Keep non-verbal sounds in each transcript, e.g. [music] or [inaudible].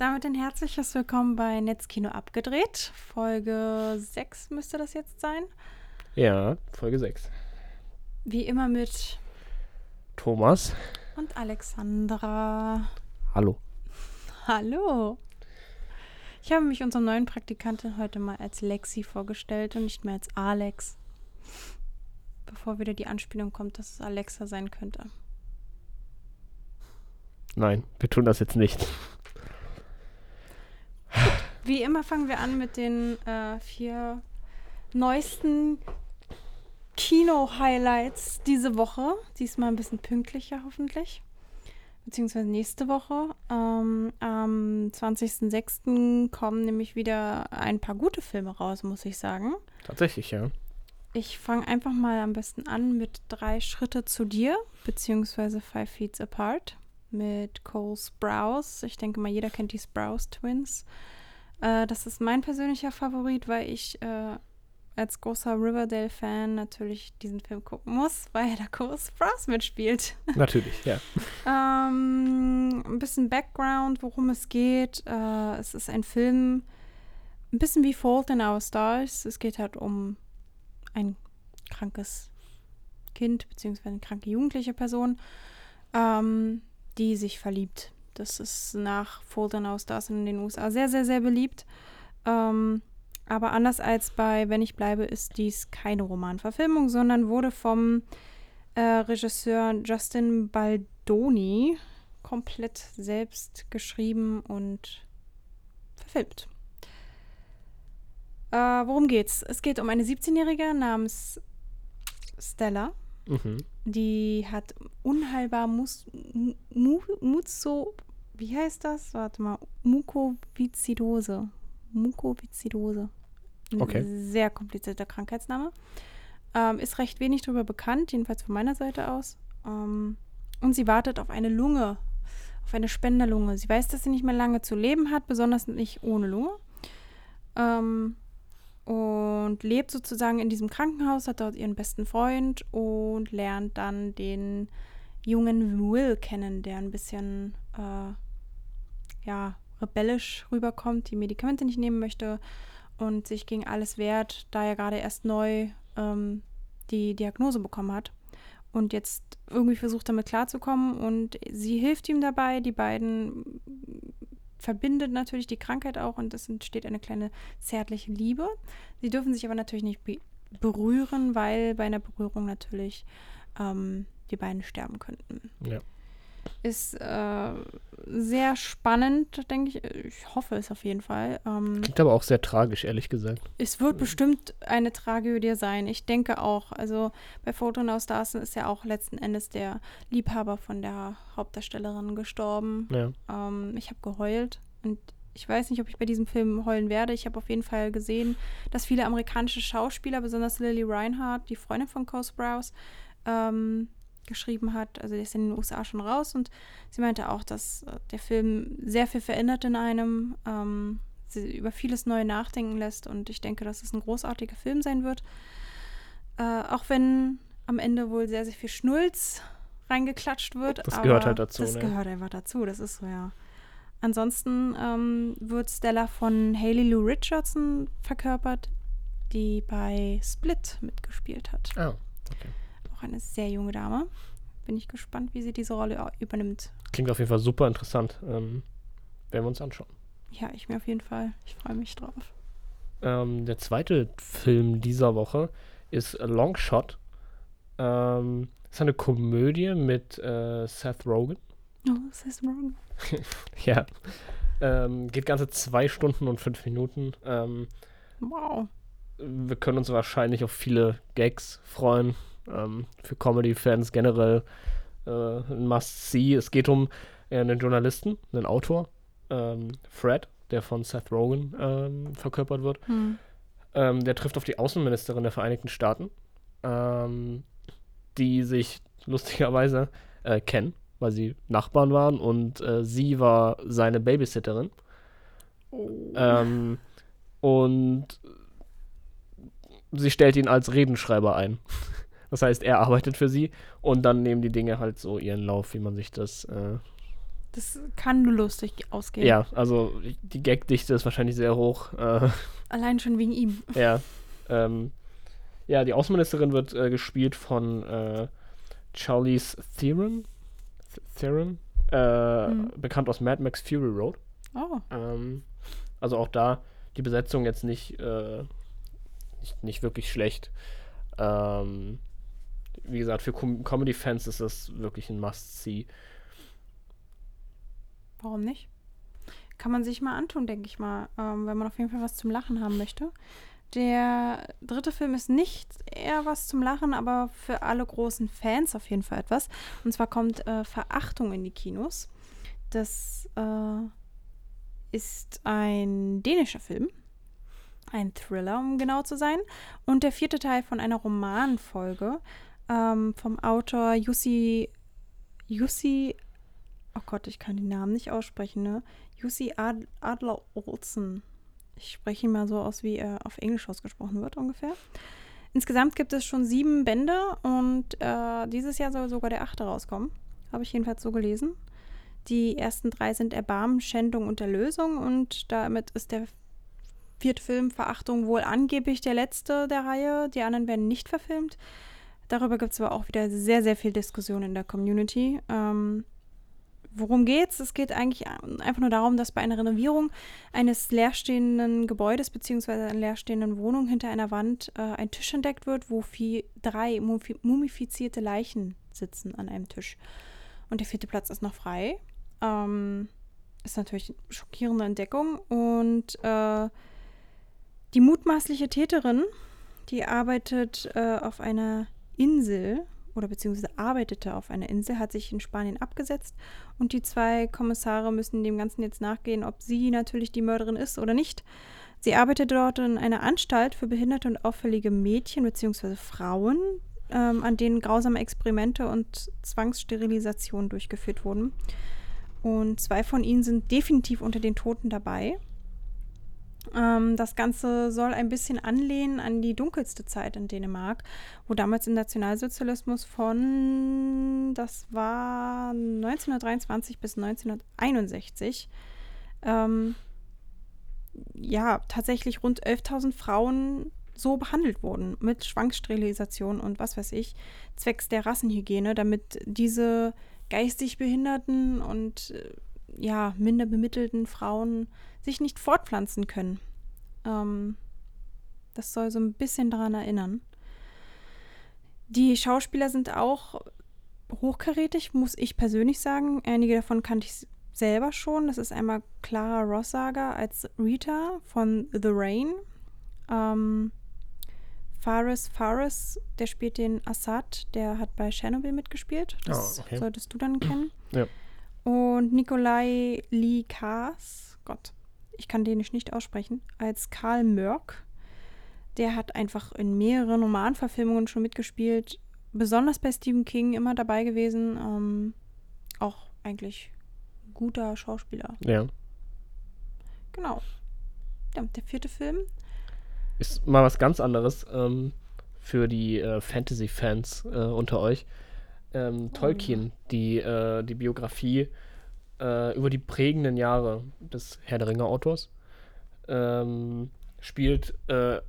damit ein herzliches Willkommen bei Netzkino abgedreht. Folge 6 müsste das jetzt sein. Ja, Folge 6. Wie immer mit Thomas. und Alexandra. Hallo. Hallo. Ich habe mich unserem neuen Praktikantin heute mal als Lexi vorgestellt und nicht mehr als Alex. Bevor wieder die Anspielung kommt, dass es Alexa sein könnte. Nein, wir tun das jetzt nicht. Wie immer fangen wir an mit den äh, vier neuesten Kino-Highlights diese Woche. Diesmal ein bisschen pünktlicher hoffentlich. Beziehungsweise nächste Woche. Ähm, am 20.06. kommen nämlich wieder ein paar gute Filme raus, muss ich sagen. Tatsächlich, ja. Ich fange einfach mal am besten an mit drei Schritte zu dir, beziehungsweise Five Feet Apart mit Cole Sprouse. Ich denke mal, jeder kennt die Sprouse Twins. Äh, das ist mein persönlicher Favorit, weil ich äh, als großer Riverdale-Fan natürlich diesen Film gucken muss, [laughs] weil da Cole Sprouse mitspielt. Natürlich, ja. [laughs] Ähm, ein bisschen Background, worum es geht. Äh, es ist ein Film, ein bisschen wie Fault in Our Stars. Es geht halt um ein krankes Kind, beziehungsweise eine kranke jugendliche Person, ähm, die sich verliebt. Das ist nach in Our Stars in den USA sehr, sehr, sehr beliebt. Ähm, aber anders als bei Wenn ich bleibe, ist dies keine Romanverfilmung, sondern wurde vom äh, Regisseur Justin Baldoni komplett selbst geschrieben und verfilmt. Äh, worum geht's? Es geht um eine 17-Jährige namens Stella. Mhm. Die hat unheilbar Mus Mu Mu Muzo, wie heißt das? Warte mal, Mukoviszidose. Mukoviszidose. Ein Okay. Sehr komplizierter Krankheitsname. Ähm, ist recht wenig darüber bekannt, jedenfalls von meiner Seite aus. Ähm, und sie wartet auf eine Lunge, auf eine Spenderlunge. Sie weiß, dass sie nicht mehr lange zu leben hat, besonders nicht ohne Lunge. Ähm, und lebt sozusagen in diesem Krankenhaus, hat dort ihren besten Freund und lernt dann den jungen Will kennen, der ein bisschen äh, ja, rebellisch rüberkommt, die Medikamente nicht nehmen möchte und sich gegen alles wehrt, da er gerade erst neu ähm, die Diagnose bekommen hat und jetzt irgendwie versucht damit klarzukommen und sie hilft ihm dabei. Die beiden verbindet natürlich die Krankheit auch und es entsteht eine kleine zärtliche Liebe. Sie dürfen sich aber natürlich nicht be berühren, weil bei einer Berührung natürlich ähm, die beiden sterben könnten. Ja. Ist äh, sehr spannend, denke ich. Ich hoffe es auf jeden Fall. Ähm, Klingt aber auch sehr tragisch, ehrlich gesagt. es wird bestimmt eine Tragödie sein. Ich denke auch. Also bei Photon aus Stars ist ja auch letzten Endes der Liebhaber von der Hauptdarstellerin gestorben. Ja. Ähm, ich habe geheult und ich weiß nicht, ob ich bei diesem Film heulen werde. Ich habe auf jeden Fall gesehen, dass viele amerikanische Schauspieler, besonders Lily Reinhardt, die Freundin von Cole Sprouse, ähm, geschrieben hat. Also der ist in den USA schon raus und sie meinte auch, dass äh, der Film sehr viel verändert in einem, ähm, sie über vieles neu nachdenken lässt und ich denke, dass es ein großartiger Film sein wird. Äh, auch wenn am Ende wohl sehr, sehr viel Schnulz reingeklatscht wird. Das gehört halt dazu, Das ne? gehört einfach dazu, das ist so, ja. Ansonsten ähm, wird Stella von Haley Lou Richardson verkörpert, die bei Split mitgespielt hat. Ah, Auch eine sehr junge Dame. Bin ich gespannt, wie sie diese Rolle au- übernimmt. klingt auf jeden Fall super interessant. Ähm, werden wir uns anschauen. Ja, ich mir auf jeden Fall. Ich freue mich drauf. Ähm, der zweite Film dieser Woche ist A Long Shot. Ähm, ist eine Komödie mit äh, Seth Rogen. Oh, ist wrong. [laughs] Ja. Ähm, geht ganze zwei Stunden und fünf Minuten. Ähm, Wow. wir können uns wahrscheinlich auf viele Gags freuen. Ähm, für Comedy-Fans generell äh, ein Must-See. Es geht um äh, einen Journalisten, einen Autor, ähm, Fred, der von Seth Rogen ähm, verkörpert wird. Hm. Ähm, der trifft auf die Außenministerin der Vereinigten Staaten, ähm, die sich lustigerweise äh, kennen, weil sie Nachbarn waren und äh, sie war seine Babysitterin. Oh. Ähm, und sie stellt ihn als Redenschreiber ein. Das heißt, er arbeitet für sie und dann nehmen die Dinge halt so ihren Lauf, wie man sich das äh, Das kann nur lustig ausgehen. Ja, also die Gagdichte ist wahrscheinlich sehr hoch. Äh, Allein schon wegen ihm. ja. Ähm, ja, die Außenministerin wird äh, gespielt von äh, Charlize Theron. Th- Theron. Mhm. Bekannt aus Mad Max Fury Road. Oh. Ähm, also auch da die Besetzung jetzt nicht, äh, nicht, nicht wirklich schlecht. Ähm, wie gesagt, für Com Comedy-Fans ist das wirklich ein Must-See. Warum nicht? Kann man sich mal antun, denke ich mal, ähm, wenn man auf jeden Fall was zum Lachen haben möchte. Der dritte Film ist nicht eher was zum Lachen, aber für alle großen Fans auf jeden Fall etwas. Und zwar kommt äh, Verachtung in die Kinos. Das äh, ist ein dänischer Film. Ein Thriller, um genau zu sein. Und der vierte Teil von einer Romanfolge ähm, vom Autor Jussi, Jussi Oh Gott, ich kann den Namen nicht aussprechen, ne? Jussi Ad Adler Olsen. Ich spreche ihn mal so aus, wie er auf Englisch ausgesprochen wird, ungefähr. Insgesamt gibt es schon sieben Bände und äh, dieses Jahr soll sogar der achte rauskommen. Habe ich jedenfalls so gelesen. Die ersten drei sind Erbarmen, Schändung und Erlösung und damit ist der vierte Film Verachtung wohl angeblich der letzte der Reihe. Die anderen werden nicht verfilmt. Darüber gibt es aber auch wieder sehr, sehr viel Diskussion in der Community. Ähm, Worum geht's? Es geht eigentlich einfach nur darum, dass bei einer Renovierung eines leerstehenden Gebäudes bzw. einer leerstehenden Wohnung hinter einer Wand äh, ein Tisch entdeckt wird, wo vier, drei mumifi- mumifizierte Leichen sitzen an einem Tisch. Und der vierte Platz ist noch frei. Ähm, ist natürlich eine schockierende Entdeckung. Und äh, die mutmaßliche Täterin, die arbeitet äh, auf einer Insel oder beziehungsweise arbeitete auf einer Insel, hat sich in Spanien abgesetzt und die zwei Kommissare müssen dem Ganzen jetzt nachgehen, ob sie natürlich die Mörderin ist oder nicht. Sie arbeitete dort in einer Anstalt für behinderte und auffällige Mädchen bzw. Frauen, ähm, an denen grausame Experimente und Zwangssterilisationen durchgeführt wurden. Und zwei von ihnen sind definitiv unter den Toten dabei. Ähm, das Ganze soll ein bisschen anlehnen an die dunkelste Zeit in Dänemark, wo damals im Nationalsozialismus von, das war 1923 bis 1961, ähm, ja, tatsächlich rund 11.000 Frauen so behandelt wurden mit Schwanksterilisation und was weiß ich, zwecks der Rassenhygiene, damit diese geistig behinderten und äh, ja, minder bemittelten Frauen sich nicht fortpflanzen können. Ähm, das soll so ein bisschen daran erinnern. Die Schauspieler sind auch hochkarätig, muss ich persönlich sagen. Einige davon kannte ich selber schon. Das ist einmal Clara Rossager als Rita von The Rain. Ähm, Faris Faris, der spielt den Assad, der hat bei Chernobyl mitgespielt. Das Ah, okay. solltest du dann kennen. Ja. Und Nikolai Likas, Gott, ich kann Dänisch nicht aussprechen, als Karl Mörk. Der hat einfach in mehreren Romanverfilmungen schon mitgespielt. Besonders bei Stephen King immer dabei gewesen. Ähm, auch eigentlich guter Schauspieler. Ja. Genau. Ja, der vierte Film. Ist mal was ganz anderes ähm, für die äh, Fantasy-Fans äh, unter euch. Ähm, Tolkien, die, äh, die Biografie äh, über die prägenden Jahre des Herr der Ringe-Autors, ähm, spielt äh,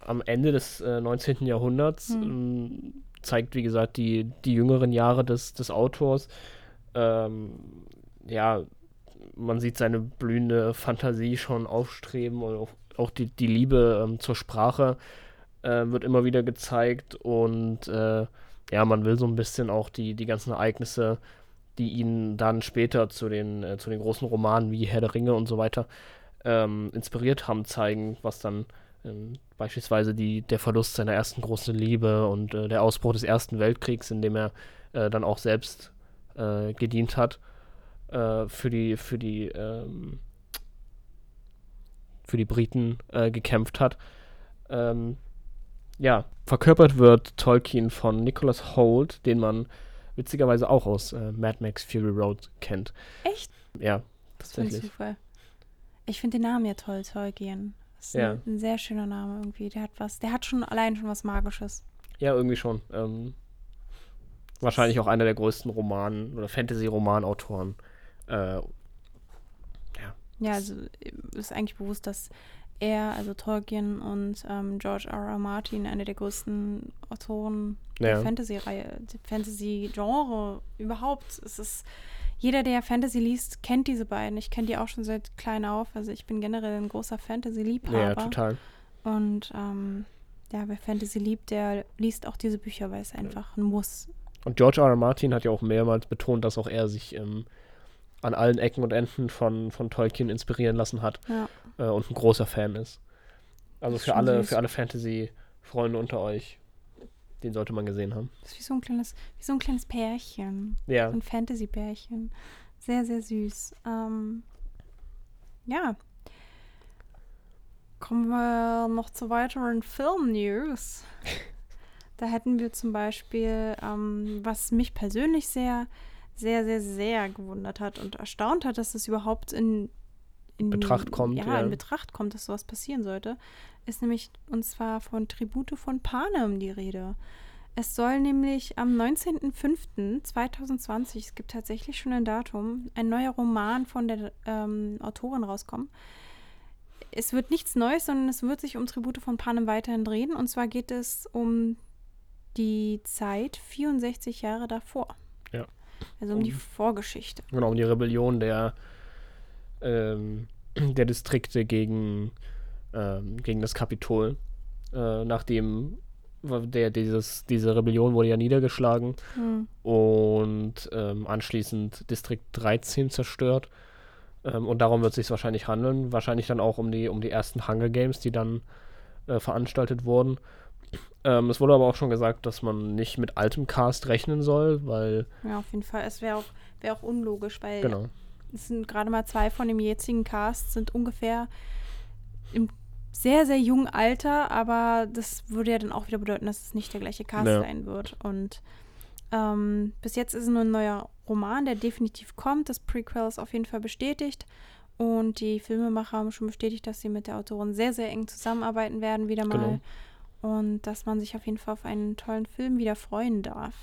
am Ende des äh, 19. Jahrhunderts, Hm. ähm, zeigt, wie gesagt, die, die jüngeren Jahre des, des Autors. Ähm, ja, man sieht seine blühende Fantasie schon aufstreben und auch, auch die, die Liebe ähm, zur Sprache äh, wird immer wieder gezeigt und äh, ja, man will so ein bisschen auch die, die ganzen Ereignisse, die ihn dann später zu den, äh, zu den großen Romanen wie Herr der Ringe und so weiter ähm, inspiriert haben, zeigen, was dann ähm, beispielsweise die, der Verlust seiner ersten großen Liebe und äh, der Ausbruch des Ersten Weltkriegs, in dem er äh, dann auch selbst äh, gedient hat, äh, für die, für die, ähm, für die Briten äh, gekämpft hat. Ähm, ja, verkörpert wird Tolkien von Nicholas Holt, den man witzigerweise auch aus äh, Mad Max Fury Road kennt. Echt? Ja, Das tatsächlich. Zufall. Ich finde den Namen ja toll, Tolkien. Das ist Ja. ein, ein sehr schöner Name irgendwie. Der hat was, der hat schon allein schon was Magisches. Ja, irgendwie schon. Ähm, wahrscheinlich auch einer der größten Roman- oder Fantasy-Romanautoren Äh, Ja, also äh, ist eigentlich bewusst, dass er, also Tolkien und ähm, George R. R. Martin, einer der größten Autoren der Ja. Fantasy-Reihe, der Fantasy-Genre überhaupt. Es ist, jeder, der Fantasy liest, kennt diese beiden. Ich kenne die auch schon seit klein auf. Also ich bin generell ein großer Fantasy-Liebhaber. ja, total. Und ähm, ja, wer Fantasy liebt, der liest auch diese Bücher, weil es einfach ein Muss. Und George R. R. Martin hat ja auch mehrmals betont, dass auch er sich ähm, an allen Ecken und Enden von, von Tolkien inspirieren lassen hat Ja. äh, und ein großer Fan ist. Also ist für alle, süß. für alle Fantasy-Freunde unter euch, den sollte man gesehen haben. Das ist wie so ein kleines, wie so ein kleines Pärchen. Ja, So ein Fantasy-Pärchen. Sehr, sehr süß. Ähm, ja. Kommen wir noch zu weiteren Film-News. [laughs] da hätten wir zum Beispiel, ähm, was mich persönlich sehr, sehr, sehr, sehr gewundert hat und erstaunt hat, dass es überhaupt in, in Betracht kommt, Ja, ja. in Betracht kommt, dass sowas passieren sollte, ist nämlich, und zwar von Tribute von Panem die Rede. Es soll nämlich am 19.05.2020, es gibt tatsächlich schon ein Datum, ein neuer Roman von der ähm, Autorin rauskommen. Es wird nichts Neues, sondern es wird sich um Tribute von Panem weiterhin drehen. Und zwar geht es um die Zeit 64 Jahre davor. Also um die Um- Vorgeschichte. genau, um die Rebellion der, ähm, [clears throat] der Distrikte gegen, ähm, gegen das Kapitol. Äh, nachdem der, dieses, diese Rebellion wurde ja niedergeschlagen Hm. und ähm, anschließend Distrikt 13 zerstört. Ähm, und darum wird es sich wahrscheinlich handeln. Wahrscheinlich dann auch um die, um die ersten Hunger Games, die dann äh, veranstaltet wurden. Ähm, es wurde aber auch schon gesagt, dass man nicht mit altem Cast rechnen soll, weil, Ja, auf jeden Fall. Es wäre auch, wär auch unlogisch, weil genau, es sind gerade mal zwei von dem jetzigen Cast, sind ungefähr im sehr, sehr jungen Alter, aber das würde ja dann auch wieder bedeuten, dass es nicht der gleiche Cast Ja. sein wird. Und ähm, bis jetzt ist es nur ein neuer Roman, der definitiv kommt. Das Prequel ist auf jeden Fall bestätigt. Und die Filmemacher haben schon bestätigt, dass sie mit der Autorin sehr, sehr eng zusammenarbeiten werden, wieder mal. Genau. Und dass man sich auf jeden Fall auf einen tollen Film wieder freuen darf.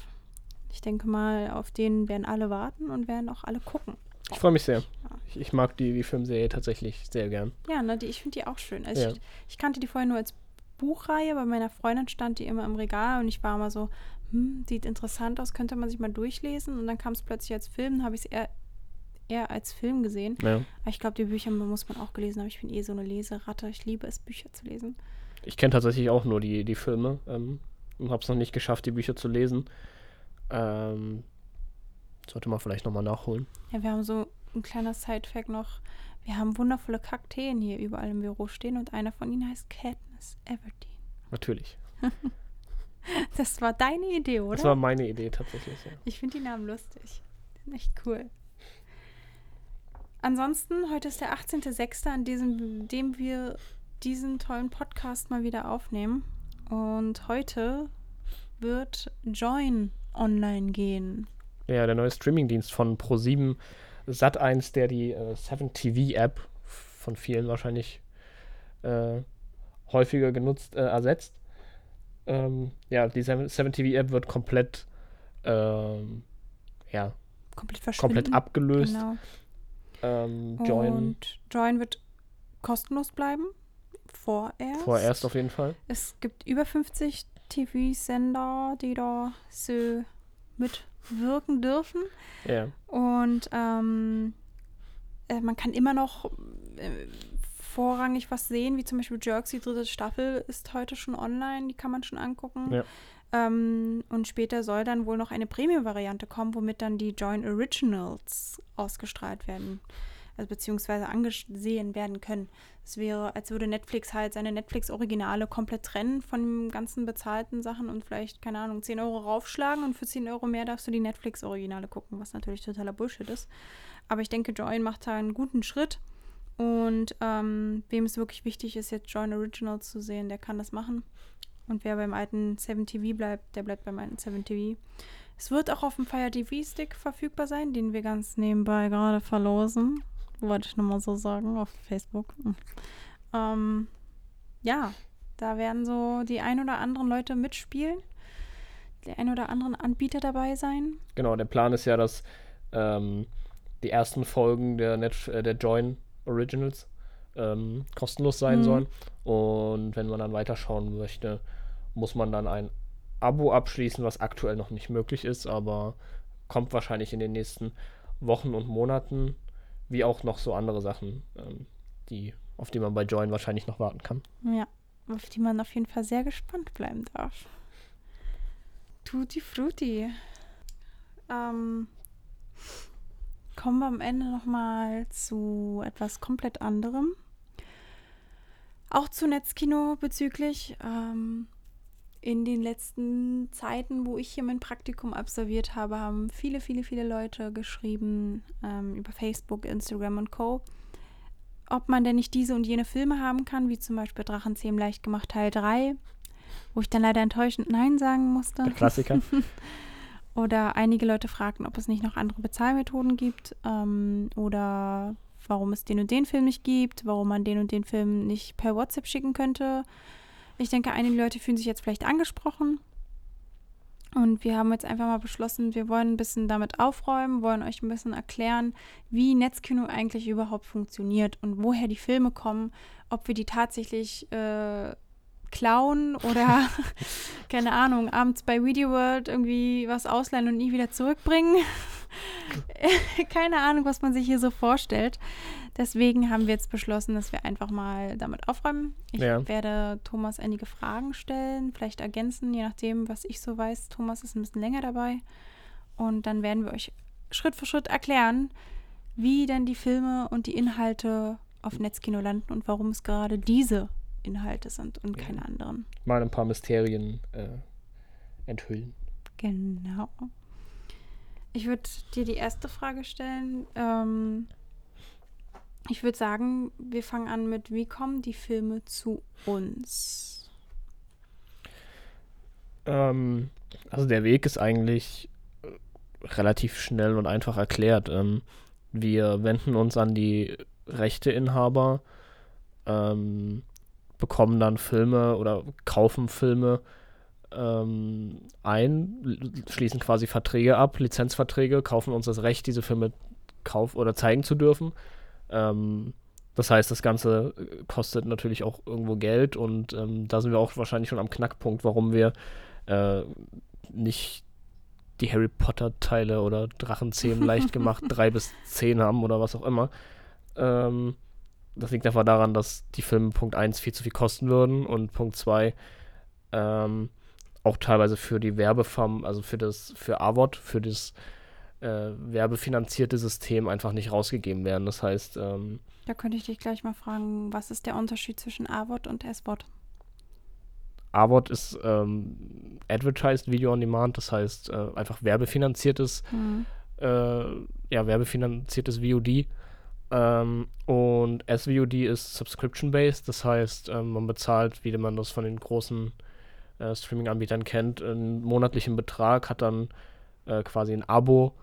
Ich denke mal, auf den werden alle warten und werden auch alle gucken. ich freue mich sehr. Ich, ich mag die, die Filmserie tatsächlich sehr gern. Ja, ne, die, ich finde die auch schön. Also Ja. ich, ich kannte die vorher nur als Buchreihe, bei meiner Freundin stand die immer im Regal und ich war immer so, hm, sieht interessant aus, könnte man sich mal durchlesen. Und dann kam es plötzlich als Film, habe ich es eher, eher als Film gesehen. Ja. Aber ich glaube, die Bücher muss man auch gelesen haben. Ich bin eh so eine Leseratte. Ich liebe es, Bücher zu lesen. Ich kenne tatsächlich auch nur die, die Filme ähm, und habe es noch nicht geschafft, die Bücher zu lesen. Ähm, sollte man vielleicht nochmal nachholen. Ja, wir haben so ein kleiner Side-Fact noch. Wir haben wundervolle Kakteen hier überall im Büro stehen und einer von ihnen heißt Katniss Everdeen. Natürlich. [laughs] Das war deine Idee, oder? Das war meine Idee tatsächlich. Ja. Ich finde die Namen lustig. Die sind echt cool. Ansonsten, heute ist der 18.06., an diesem, dem wir diesen tollen Podcast mal wieder aufnehmen. Und heute wird Join online gehen. Ja, der neue Streamingdienst von Pro7 Sat1, der die äh, 7TV-App von vielen wahrscheinlich äh, häufiger genutzt, äh, ersetzt. Ähm, ja, die 7TV-App wird komplett, ähm, ja, Komplett komplett abgelöst. Genau. Ähm, Join Und Join wird kostenlos bleiben. Vorerst. vorerst auf jeden Fall. Es gibt über 50 TV-Sender, die da so mitwirken dürfen. Ja, Und ähm, äh, man kann immer noch äh, vorrangig was sehen, wie zum Beispiel Jerks, die dritte Staffel ist heute schon online, die kann man schon angucken. Ja. Ähm, und später soll dann wohl noch eine Premium-Variante kommen, womit dann die Join Originals ausgestrahlt werden. Also beziehungsweise angesehen werden können. Es wäre, als würde Netflix halt seine Netflix-Originale komplett trennen von den ganzen bezahlten Sachen und vielleicht, keine Ahnung, 10 Euro raufschlagen und für 10 Euro mehr darfst du die Netflix-Originale gucken, was natürlich totaler Bullshit ist. Aber ich denke, Join macht da einen guten Schritt. Und ähm, wem es wirklich wichtig ist, jetzt Join Originals zu sehen, der kann das machen. Und wer beim alten 7TV bleibt, der bleibt beim alten 7TV. Es wird auch auf dem Fire TV Stick verfügbar sein, den wir ganz nebenbei gerade verlosen. Wollte ich nochmal so sagen auf Facebook. Ähm, ja, da werden so die ein oder anderen Leute mitspielen. Die ein oder anderen Anbieter dabei sein. genau. Der Plan ist ja, dass ähm, die ersten Folgen der, Net äh, der Join Originals ähm, kostenlos sein mhm. sollen. Und wenn man dann weiterschauen möchte, muss man dann ein Abo abschließen, was aktuell noch nicht möglich ist, aber kommt wahrscheinlich in den nächsten Wochen und Monaten, wie auch noch so andere Sachen, ähm, die, auf die man bei Join wahrscheinlich noch warten kann. Ja, auf die man auf jeden Fall sehr gespannt bleiben darf. Tutti Frutti. Ähm, kommen wir am Ende nochmal zu etwas komplett anderem. Auch zu Netzkino bezüglich. Ähm, in den letzten Zeiten, wo ich hier mein Praktikum absolviert habe, haben viele, viele, viele Leute geschrieben ähm, über Facebook, Instagram und Co., ob man denn nicht diese und jene Filme haben kann, wie zum Beispiel Drachenzähmen leicht gemacht Teil 3, wo ich dann leider enttäuschend Nein sagen musste. Der Klassiker. [laughs] oder einige Leute fragten, ob es nicht noch andere Bezahlmethoden gibt ähm, oder warum es den und den Film nicht gibt, warum man den und den Film nicht per WhatsApp schicken könnte ich denke, einige Leute fühlen sich jetzt vielleicht angesprochen. Und wir haben jetzt einfach mal beschlossen, wir wollen ein bisschen damit aufräumen, wollen euch ein bisschen erklären, wie Netzkino eigentlich überhaupt funktioniert und woher die Filme kommen, ob wir die tatsächlich äh, klauen oder, [laughs] [laughs] keine Ahnung, abends bei Video World irgendwie was ausleihen und nie wieder zurückbringen. [laughs] keine Ahnung, was man sich hier so vorstellt. Deswegen haben wir jetzt beschlossen, dass wir einfach mal damit aufräumen. Ich ja. werde Thomas einige Fragen stellen, vielleicht ergänzen, je nachdem, was ich so weiß. Thomas ist ein bisschen länger dabei. Und dann werden wir euch Schritt für Schritt erklären, wie denn die Filme und die Inhalte auf Netzkino landen und warum es gerade diese Inhalte sind und ja. keine anderen. Mal ein paar Mysterien äh, enthüllen. Genau. Ich würde dir die erste Frage stellen. Ähm, ich würde sagen, wir fangen an mit, wie kommen die Filme zu uns? Ähm, also der Weg ist eigentlich äh, relativ schnell und einfach erklärt. Ähm, wir wenden uns an die Rechteinhaber, ähm, bekommen dann Filme oder kaufen Filme ähm, ein, schließen quasi Verträge ab, Lizenzverträge, kaufen uns das Recht, diese Filme kauf oder zeigen zu dürfen ähm, das heißt, das Ganze äh, kostet natürlich auch irgendwo Geld und ähm, da sind wir auch wahrscheinlich schon am Knackpunkt, warum wir äh, nicht die Harry Potter-Teile oder Drachenzähmen [laughs] leicht gemacht drei bis zehn haben oder was auch immer. Ähm, das liegt einfach daran, dass die Filme Punkt 1 viel zu viel kosten würden und Punkt 2 ähm, auch teilweise für die Werbefarm, also für das, für AVOD, für das äh, werbefinanzierte System einfach nicht rausgegeben werden. Das heißt. Ähm, da könnte ich dich gleich mal fragen, was ist der Unterschied zwischen AVOD und SVOD? AVOD ist ähm, Advertised Video on Demand, das heißt äh, einfach werbefinanziertes, mhm. äh, ja, werbefinanziertes VOD. Ähm, und SVOD ist Subscription-based, das heißt, ähm, man bezahlt, wie man das von den großen äh, Streaming-Anbietern kennt, einen monatlichen Betrag, hat dann äh, quasi ein Abo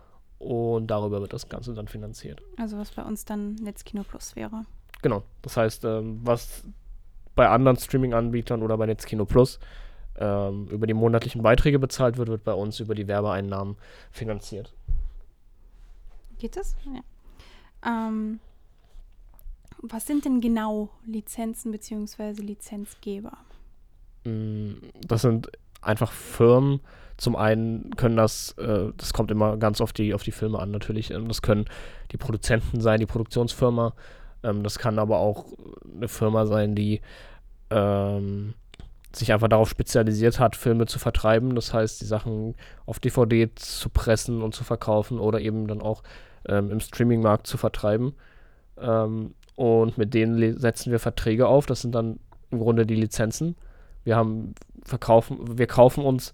und darüber wird das Ganze dann finanziert. Also was bei uns dann Netzkino Plus wäre. Genau. Das heißt, ähm, was bei anderen Streaming-Anbietern oder bei Netzkino Plus ähm, über die monatlichen Beiträge bezahlt wird, wird bei uns über die Werbeeinnahmen finanziert. Geht das? Ja. Ähm, was sind denn genau Lizenzen bzw. Lizenzgeber? Mm, das sind einfach Firmen, zum einen können das, äh, das kommt immer ganz auf die, auf die Filme an natürlich, ähm, das können die Produzenten sein, die Produktionsfirma, ähm, das kann aber auch eine Firma sein, die ähm, sich einfach darauf spezialisiert hat, Filme zu vertreiben, das heißt, die Sachen auf DVD zu pressen und zu verkaufen oder eben dann auch ähm, im Streamingmarkt zu vertreiben. Ähm, und mit denen setzen wir Verträge auf, das sind dann im Grunde die Lizenzen. Wir haben verkaufen, wir kaufen uns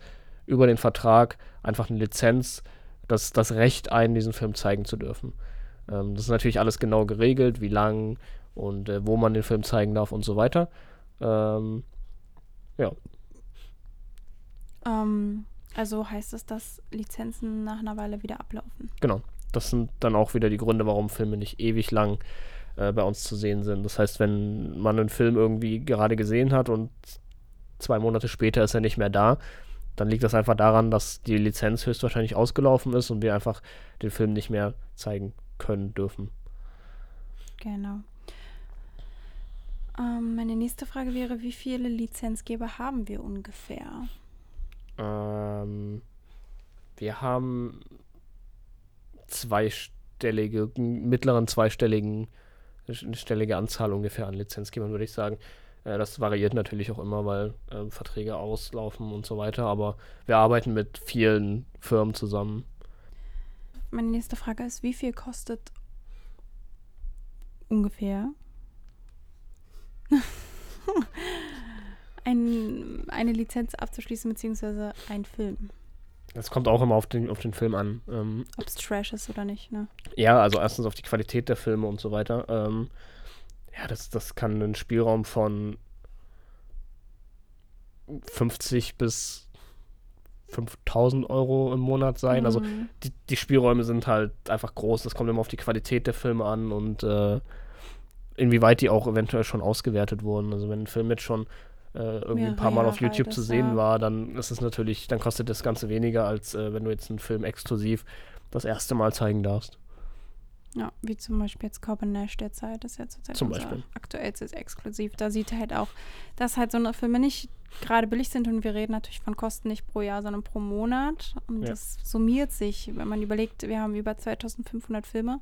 über den Vertrag einfach eine Lizenz, das, das Recht ein, diesen Film zeigen zu dürfen. Ähm, das ist natürlich alles genau geregelt, wie lang und äh, wo man den Film zeigen darf und so weiter. Ähm, ja. Ähm, also heißt es, dass Lizenzen nach einer Weile wieder ablaufen? Genau. Das sind dann auch wieder die Gründe, warum Filme nicht ewig lang äh, bei uns zu sehen sind. Das heißt, wenn man einen Film irgendwie gerade gesehen hat und zwei Monate später ist er nicht mehr da, dann liegt das einfach daran, dass die Lizenz höchstwahrscheinlich ausgelaufen ist und wir einfach den Film nicht mehr zeigen können, dürfen. Genau. Ähm, meine nächste Frage wäre, wie viele Lizenzgeber haben wir ungefähr? Ähm, wir haben zweistellige, mittleren zweistelligen, eine stellige Anzahl ungefähr an Lizenzgebern, würde ich sagen. Äh, das variiert natürlich auch immer, weil äh, Verträge auslaufen und so weiter, aber wir arbeiten mit vielen Firmen zusammen. Meine nächste Frage ist, wie viel kostet ungefähr [laughs] ein, eine Lizenz abzuschließen, beziehungsweise ein Film? Das kommt auch immer auf den, auf den Film an. Ähm, Ob es Trash ist oder nicht, ne? Ja, also erstens auf die Qualität der Filme und so weiter. Ähm, ja, das, das kann ein Spielraum von 50 bis 5000 Euro im Monat sein. Also Mhm. die, die Spielräume sind halt einfach groß. Das kommt immer auf die Qualität der Filme an und äh, inwieweit die auch eventuell schon ausgewertet wurden. Also wenn ein Film jetzt schon äh, irgendwie ein paar Mal auf YouTube Jahre zu sehen ja. war, dann ist es natürlich, dann kostet das Ganze weniger, als äh, wenn du jetzt einen Film exklusiv das erste Mal zeigen darfst. Ja, wie zum Beispiel jetzt Corbin Nash derzeit, ist ja zurzeit Zum Beispiel. aktuellstes Exklusiv. Da sieht halt auch, dass halt so eine Filme nicht gerade billig sind und wir reden natürlich von Kosten nicht pro Jahr, sondern pro Monat. Und Ja. das summiert sich, wenn man überlegt, wir haben über 2500 Filme.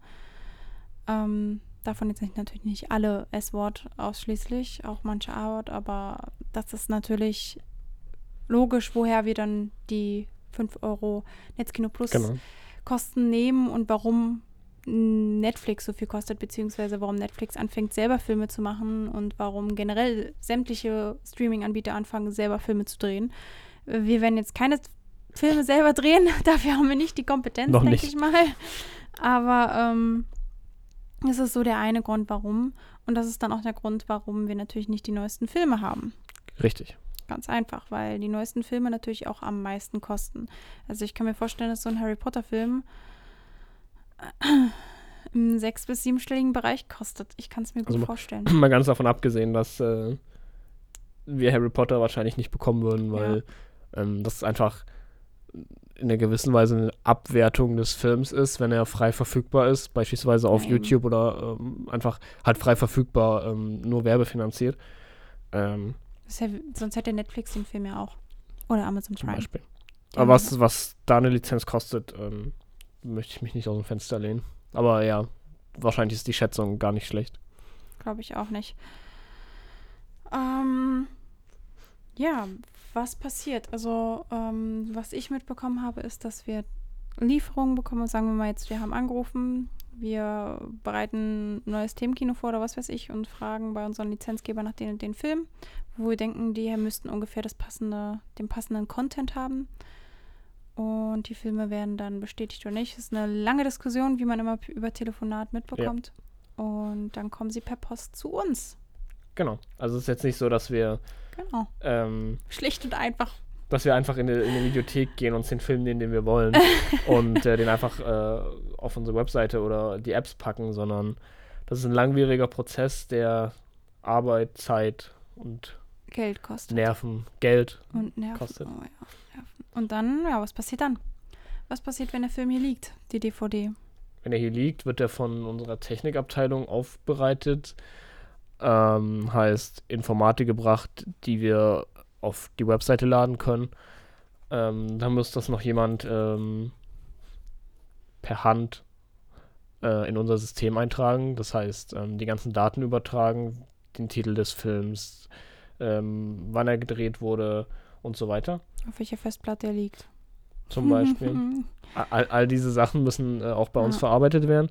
Ähm, davon jetzt nicht, natürlich nicht alle S-Wort ausschließlich, auch manche A-Wort, aber das ist natürlich logisch, woher wir dann die 5 Euro Netzkino Plus Genau. Kosten nehmen und warum Netflix so viel kostet, beziehungsweise warum Netflix anfängt, selber Filme zu machen und warum generell sämtliche Streaming-Anbieter anfangen, selber Filme zu drehen. Wir werden jetzt keine Filme selber drehen, [laughs] dafür haben wir nicht die Kompetenz, denke ich mal. Aber ähm, das ist so der eine Grund, warum. Und das ist dann auch der Grund, warum wir natürlich nicht die neuesten Filme haben. Richtig. Ganz einfach, weil die neuesten Filme natürlich auch am meisten kosten. Also ich kann mir vorstellen, dass so ein Harry Potter-Film [clears throat] im sechs- bis siebenstelligen Bereich kostet. Ich kann es mir gut Also vorstellen. [clears throat] Mal ganz davon abgesehen, dass äh, wir Harry Potter wahrscheinlich nicht bekommen würden, weil ähm, das einfach in einer gewissen Weise eine Abwertung des Films ist, wenn er frei verfügbar ist, beispielsweise auf Ja, eben. YouTube oder ähm, einfach halt frei verfügbar, ähm, nur werbefinanziert. Ähm, ja, sonst hätte Netflix den Film ja auch. Oder Amazon zum Prime. Beispiel. Ja, Aber was, was da eine Lizenz kostet, ähm, möchte ich mich nicht aus dem Fenster lehnen. Aber ja, wahrscheinlich ist die Schätzung gar nicht schlecht. Glaube ich auch nicht. Ähm, ja, was passiert? Also, ähm, was ich mitbekommen habe, ist, dass wir Lieferungen bekommen. Sagen wir mal jetzt, wir haben angerufen, wir bereiten ein neues Themenkino vor oder was weiß ich und fragen bei unseren Lizenzgebern nach den und den Film, wo wir denken, die müssten ungefähr das passende, den passenden Content haben. Und die Filme werden dann bestätigt oder nicht. Das ist eine lange Diskussion, wie man immer über Telefonat mitbekommt. Und dann kommen sie per Post zu uns. Genau. Also es ist jetzt nicht so, dass wir Genau. ähm, Schlicht und einfach. dass wir einfach in eine, in eine Videothek gehen und uns den Film nehmen, den wir wollen [laughs] und äh, den einfach äh, auf unsere Webseite oder die Apps packen, sondern das ist ein langwieriger Prozess, der Arbeit, Zeit und Geld kostet. Nerven, Geld. Und Nerven. kostet. Oh, ja. Nerven. Und dann, ja, was passiert dann? Was passiert, wenn der Film hier liegt, die DVD? Wenn er hier liegt, wird er von unserer Technikabteilung aufbereitet. Ähm, heißt Informatik gebracht, die wir auf die Webseite laden können. Ähm, dann muss das noch jemand ähm, per Hand äh, in unser System eintragen. Das heißt, ähm, die ganzen Daten übertragen, den Titel des Films, ähm, wann er gedreht wurde und so weiter. Auf welcher Festplatte er liegt. Zum Beispiel. [laughs] all, all diese Sachen müssen äh, auch bei uns Ja. verarbeitet werden.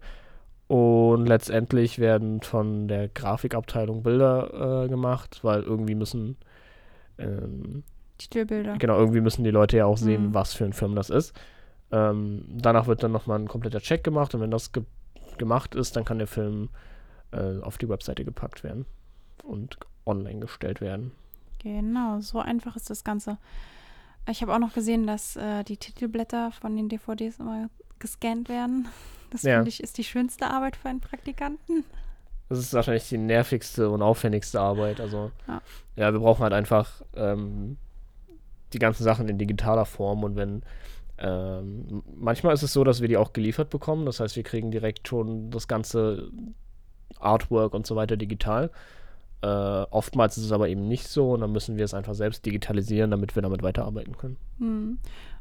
Und letztendlich werden von der Grafikabteilung Bilder äh, gemacht, weil irgendwie müssen ähm, Titelbilder. genau irgendwie müssen die Leute ja auch sehen, Mhm. was für ein Film das ist. Ähm, danach wird dann nochmal ein kompletter Check gemacht und wenn das ge gemacht ist, dann kann der Film äh, auf die Webseite gepackt werden und online gestellt werden. Genau, so einfach ist das Ganze. Ich habe auch noch gesehen, dass äh, die Titelblätter von den DVDs immer gescannt werden. [laughs] Das Ja. finde ich ist die schönste Arbeit für einen Praktikanten. Das ist wahrscheinlich die nervigste und aufwendigste Arbeit. Also, Ja. ja, wir brauchen halt einfach ähm, die ganzen Sachen in digitaler Form und wenn Ähm, manchmal ist es so, dass wir die auch geliefert bekommen. Das heißt, wir kriegen direkt schon das ganze Artwork und so weiter digital. Äh, oftmals ist es aber eben nicht so und dann müssen wir es einfach selbst digitalisieren, damit wir damit weiterarbeiten können. Hm.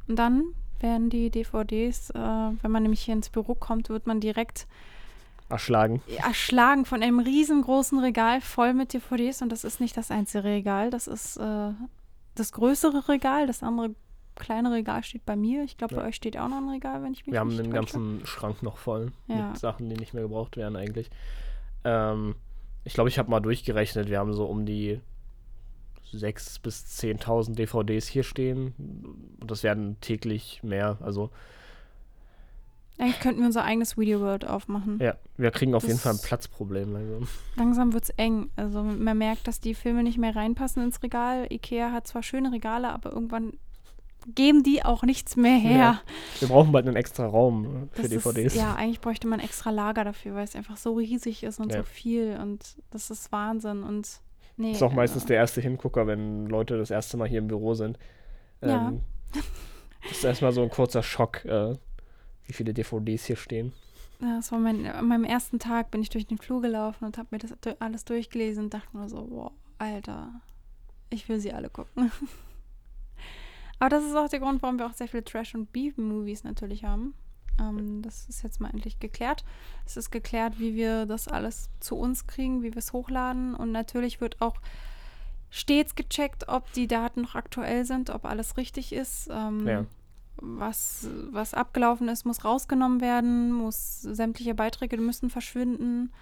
Und dann werden die DVDs, äh, wenn man nämlich hier ins Büro kommt, wird man direkt Erschlagen. erschlagen von einem riesengroßen Regal voll mit DVDs und das ist nicht das einzige Regal, das ist äh, das größere Regal, das andere kleine Regal steht bei mir. Ich glaube, Ja. bei euch steht auch noch ein Regal, wenn ich mich Wir haben den ganzen Schrank noch voll Ja. mit Sachen, die nicht mehr gebraucht werden eigentlich. Ähm, ich glaube, ich habe mal durchgerechnet, wir haben so um die 6.000 bis 10.000 DVDs hier stehen. Und das werden täglich mehr. Also Eigentlich könnten wir unser eigenes Video World aufmachen. ja, wir kriegen auf jeden Das- Fall ein Platzproblem langsam. Langsam wird es eng. Also man merkt, dass die Filme nicht mehr reinpassen ins Regal. Ikea hat zwar schöne Regale, aber irgendwann geben die auch nichts mehr her. Ja, Wir brauchen bald einen extra Raum für Das DVDs. Ist, ja, eigentlich bräuchte man extra Lager dafür, weil es einfach so riesig ist und Ja. so viel und das ist Wahnsinn und nee. ist auch meistens also, der erste Hingucker, wenn Leute das erste Mal hier im Büro sind. Ja. Ähm, [laughs] ist erstmal so ein kurzer Schock, äh, wie viele DVDs hier stehen. ja, das war mein, an meinem ersten Tag bin ich durch den Flur gelaufen und habe mir das alles durchgelesen und dachte nur so, wow, Alter, ich will sie alle gucken. [laughs] Aber das ist auch der Grund, warum wir auch sehr viele Trash- und Beef-Movies natürlich haben. Ähm, das ist jetzt mal endlich geklärt. Es ist geklärt, wie wir das alles zu uns kriegen, wie wir es hochladen. Und natürlich wird auch stets gecheckt, ob die Daten noch aktuell sind, ob alles richtig ist. Ähm, Ja. was, was abgelaufen ist, muss rausgenommen werden, muss sämtliche Beiträge müssen verschwinden.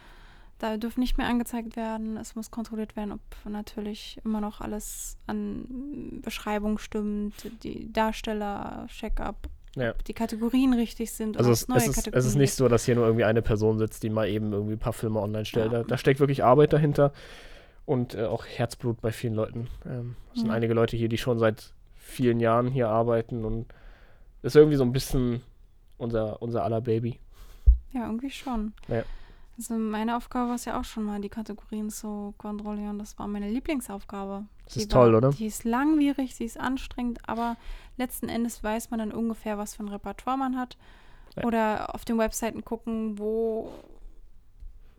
Da dürfen nicht mehr angezeigt werden. Es muss kontrolliert werden, ob natürlich immer noch alles an Beschreibung stimmt, die Darsteller, Check-up, Ja. ob die Kategorien richtig sind. Also es, es, ist, es ist nicht so, dass hier nur irgendwie eine Person sitzt, die mal eben irgendwie ein paar Filme online stellt. Ja. Da, da steckt wirklich Arbeit dahinter und äh, auch Herzblut bei vielen Leuten. Ähm, es sind Ja. einige Leute hier, die schon seit vielen Jahren hier arbeiten und ist irgendwie so ein bisschen unser, unser aller Baby. Ja, irgendwie schon. Ja. Also meine Aufgabe war es ja auch schon mal, die Kategorien zu kontrollieren. Das war meine Lieblingsaufgabe. Das Die ist toll, war, oder? Die ist langwierig, sie ist anstrengend, aber letzten Endes weiß man dann ungefähr, was für ein Repertoire man hat. Ja. Oder auf den Webseiten gucken, wo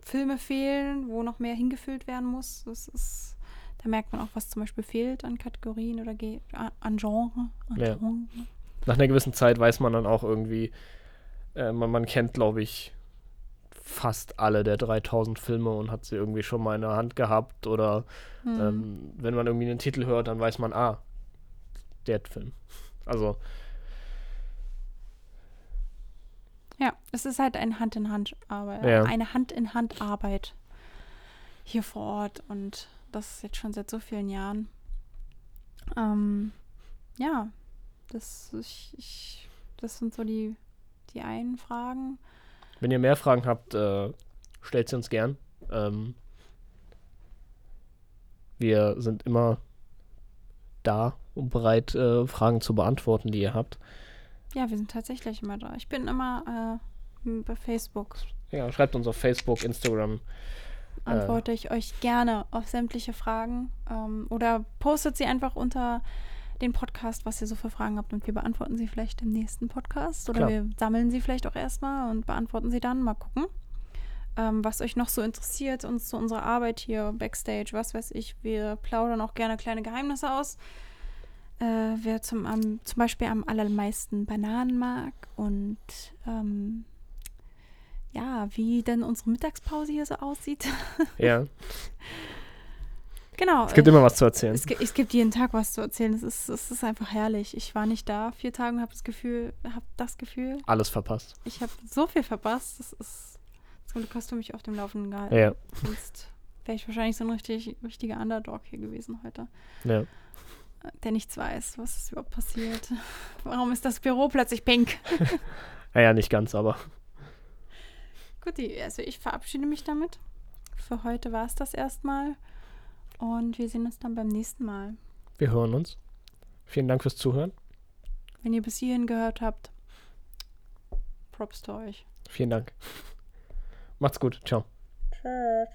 Filme fehlen, wo noch mehr hingefüllt werden muss. Das ist, da merkt man auch, was zum Beispiel fehlt an Kategorien oder ge an- an Genre. An Ja. Genre. Nach einer gewissen Zeit weiß man dann auch irgendwie, äh, man, man kennt, glaube ich, fast alle der 3000 Filme und hat sie irgendwie schon mal in der Hand gehabt oder Hm. Ähm, wenn man irgendwie einen Titel hört, dann weiß man, ah, der Film. Also, Ja, es ist halt ein Hand-in-Hand-Arbeit, Ja. eine Hand-in-Hand-Arbeit hier vor Ort und das ist jetzt schon seit so vielen Jahren. Ähm, ja, das, ich, ich, das sind so die, die einen Fragen. Wenn ihr mehr Fragen habt, äh, stellt sie uns gern. Ähm, wir sind immer da und bereit, äh, Fragen zu beantworten, die ihr habt. Ja, wir sind tatsächlich immer da. Ich bin immer äh, bei Facebook. Ja, schreibt uns auf Facebook, Instagram. Äh. Antworte ich euch gerne auf sämtliche Fragen ähm, oder postet sie einfach unter den Podcast, was ihr so für Fragen habt und wir beantworten sie vielleicht im nächsten Podcast oder Klar. wir sammeln sie vielleicht auch erstmal und beantworten sie dann. Mal gucken, ähm, was euch noch so interessiert, uns zu unserer Arbeit hier, Backstage, was weiß ich. Wir plaudern auch gerne kleine Geheimnisse aus. Äh, wer zum, am, zum Beispiel am allermeisten Bananen mag und ähm, ja, wie denn unsere Mittagspause hier so aussieht. Ja, [laughs] genau. es gibt immer was zu erzählen. es, es gibt jeden Tag was zu erzählen. Es ist, es ist einfach herrlich. Ich war nicht da vier Tage und habe das Gefühl, habe das Gefühl, Alles verpasst. ich habe so viel verpasst. Das ist zum Glück hast du mich auf dem Laufenden gehalten. Ja, Sonst wäre ich wahrscheinlich so ein richtig, richtiger Underdog hier gewesen heute, ja. der nichts weiß, was ist überhaupt passiert. Warum ist das Büro plötzlich pink? [laughs] Naja, nicht ganz, aber Gut, also ich verabschiede mich damit. Für heute war es das erstmal. Und wir sehen uns dann beim nächsten Mal. wir hören uns. Vielen Dank fürs Zuhören. Wenn ihr bis hierhin gehört habt, Props zu euch. Vielen Dank. Macht's gut. Ciao. Tschüss.